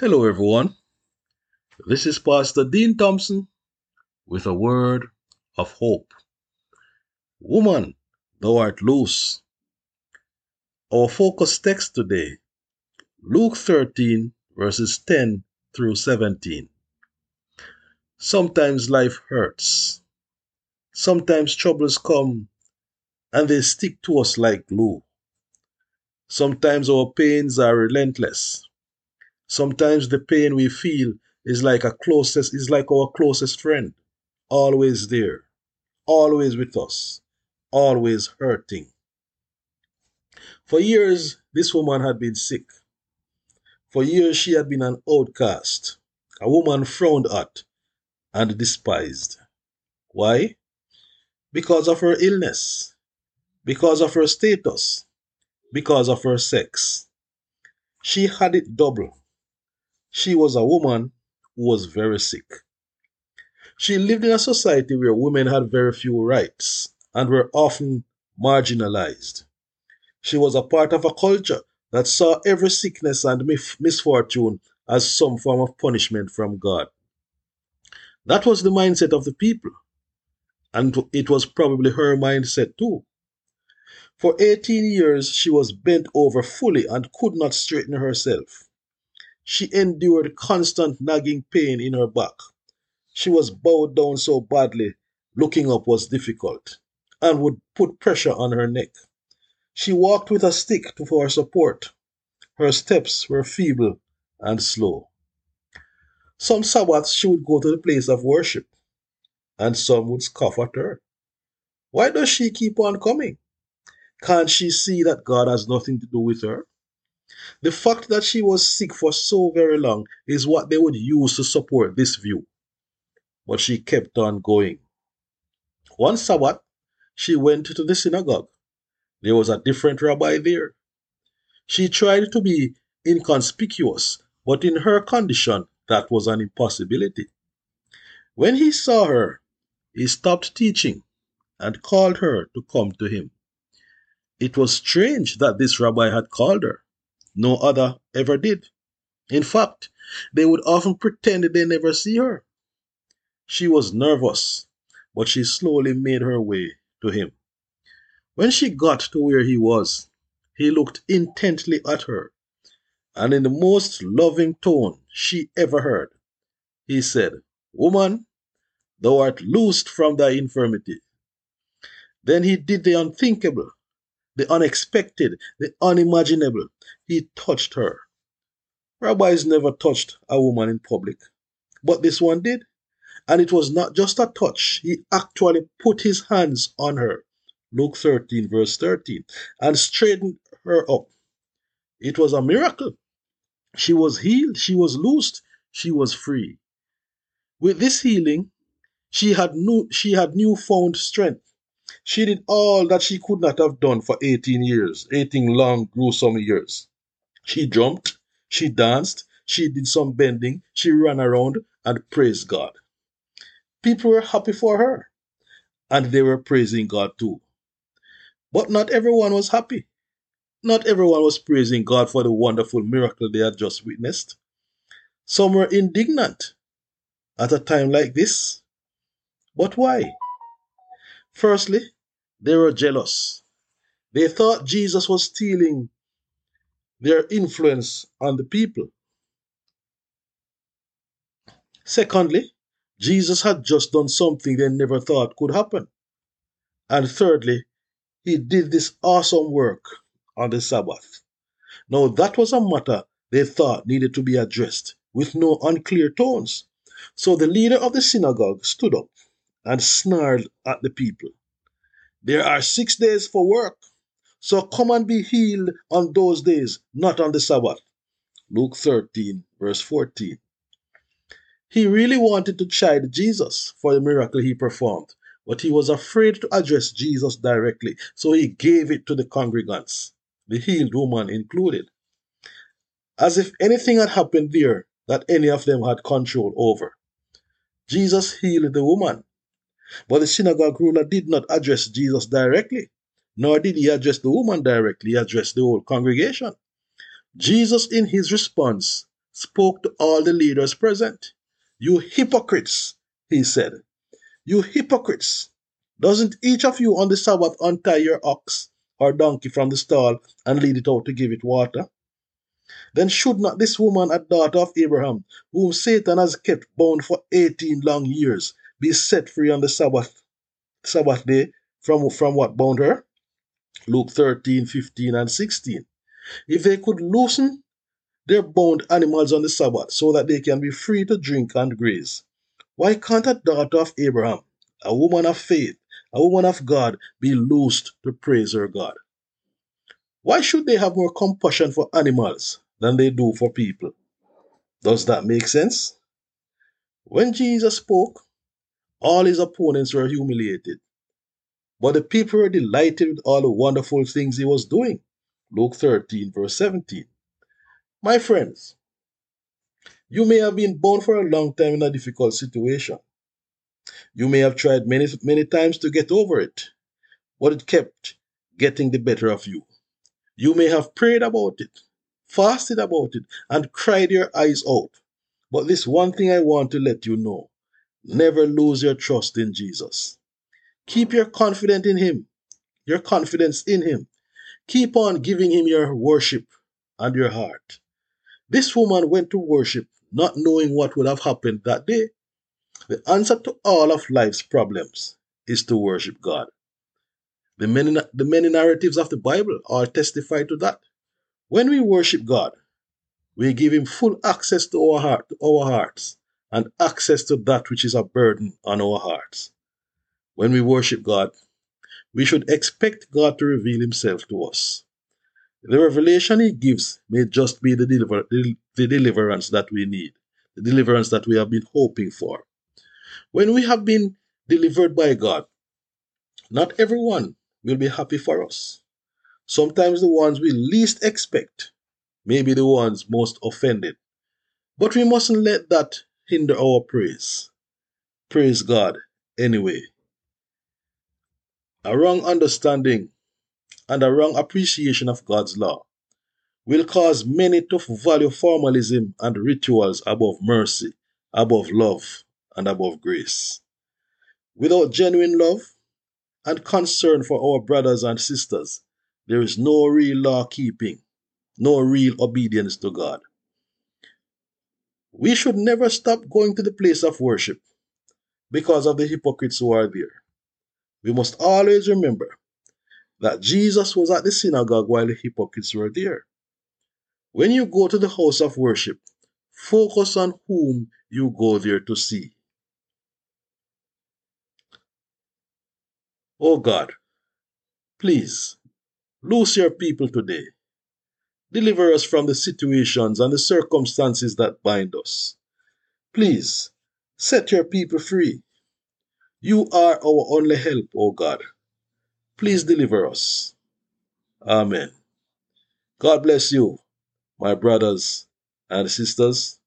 Hello, everyone. This is Pastor Dean Thompson with a word of hope. Woman, thou art loose. Our focus text today, Luke 13, verses 10 through 17. Sometimes life hurts. Sometimes troubles come and they stick to us like glue. Sometimes our pains are relentless. Sometimes the pain we feel is like a closest is like our closest friend, always there, always with us, always hurting. For years, this woman had been sick. For years, she had been an outcast, a woman frowned at and despised. Why? Because of her illness, because of her status, because of her sex. She had it double. She was a woman who was very sick. She lived in a society where women had very few rights and were often marginalized. She was a part of a culture that saw every sickness and misfortune as some form of punishment from God. That was the mindset of the people, and it was probably her mindset too. For 18 years, she was bent over fully and could not straighten herself. She endured constant nagging pain in her back. She was bowed down so badly, looking up was difficult, and would put pressure on her neck. She walked with a stick for support. Her steps were feeble and slow. Some Sabbaths she would go to the place of worship, and some would scoff at her. Why does she keep on coming? Can't she see that God has nothing to do with her? The fact that she was sick for so very long is what they would use to support this view. But she kept on going. One Sabbath, she went to the synagogue. There was a different rabbi there. She tried to be inconspicuous, but in her condition, that was an impossibility. When he saw her, he stopped teaching and called her to come to him. It was strange that this rabbi had called her. No other ever did. In fact, they would often pretend they never see her. She was nervous, but she slowly made her way to him. When she got to where he was, he looked intently at her, and in the most loving tone she ever heard, he said, Woman, thou art loosed from thy infirmity. Then he did the unthinkable the unexpected, the unimaginable. He touched her. Rabbis never touched a woman in public, but this one did. And it was not just a touch, he actually put his hands on her. Luke 13, verse 13, and straightened her up. It was a miracle. She was healed, she was loosed, she was free. With this healing, she had new she had newfound strength. She did all that she could not have done for 18 years, 18 long, gruesome years. She jumped, she danced, she did some bending, she ran around and praised God. People were happy for her, and they were praising God too. But not everyone was happy. Not everyone was praising God for the wonderful miracle they had just witnessed. Some were indignant at a time like this. But why? Firstly, they were jealous. They thought Jesus was stealing their influence on the people. Secondly, Jesus had just done something they never thought could happen. And thirdly, he did this awesome work on the Sabbath. Now, that was a matter they thought needed to be addressed with no unclear tones. So the leader of the synagogue stood up and snarled at the people. There are six days for work, so come and be healed on those days, not on the Sabbath. Luke 13, verse 14. He really wanted to chide Jesus for the miracle he performed, but he was afraid to address Jesus directly, so he gave it to the congregants, the healed woman included, as if anything had happened there that any of them had control over. Jesus healed the woman, but the synagogue ruler did not address Jesus directly, nor did he address the woman directly, he addressed the whole congregation. Jesus, in his response, spoke to all the leaders present. You hypocrites, he said. You hypocrites. Doesn't each of you on the Sabbath untie your ox or donkey from the stall and lead it out to give it water? Then should not this woman, a daughter of Abraham, whom Satan has kept bound for 18 long years, be set free on the Sabbath, Sabbath day from, from what bound her? Luke 13, 15, and 16. If they could loosen their bound animals on the Sabbath so that they can be free to drink and graze, why can't a daughter of Abraham, a woman of faith, a woman of God, be loosed to praise her God? Why should they have more compassion for animals than they do for people? Does that make sense? When Jesus spoke, all his opponents were humiliated. But the people were delighted with all the wonderful things he was doing. Luke 13, verse 17. My friends, you may have been born for a long time in a difficult situation. You may have tried many, many times to get over it, but it kept getting the better of you. You may have prayed about it, fasted about it, and cried your eyes out. But this one thing I want to let you know never lose your trust in Jesus. Keep your confidence in Him, your confidence in Him. Keep on giving Him your worship and your heart. This woman went to worship not knowing what would have happened that day. The answer to all of life's problems is to worship God. The many, the many narratives of the Bible all testify to that. When we worship God, we give Him full access to our heart, to our hearts, and access to that which is a burden on our hearts. When we worship God, we should expect God to reveal Himself to us. The revelation He gives may just be the, deliver, the, deliverance that we need, the deliverance that we have been hoping for. When we have been delivered by God, not everyone will be happy for us. Sometimes the ones we least expect may be the ones most offended. But we mustn't let that hinder our praise. Praise God anyway. A wrong understanding and a wrong appreciation of God's law will cause many to value formalism and rituals above mercy, above love, and above grace. Without genuine love and concern for our brothers and sisters, there is no real law keeping, no real obedience to God. We should never stop going to the place of worship because of the hypocrites who are there. We must always remember that Jesus was at the synagogue while the hypocrites were there. When you go to the house of worship, focus on whom you go there to see. Oh God, please loose your people today. Deliver us from the situations and the circumstances that bind us. Please set your people free. You are our only help, O God. Please deliver us. Amen. God bless you, my brothers and sisters.